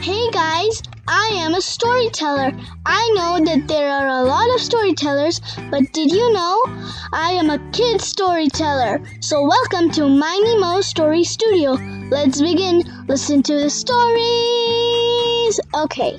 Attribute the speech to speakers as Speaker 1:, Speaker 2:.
Speaker 1: Hey guys, I am a storyteller. I know that there are a lot of storytellers, but did you know I am a kid storyteller? So welcome to MinieMow Story Studio. Let's begin. Listen to the stories. Okay.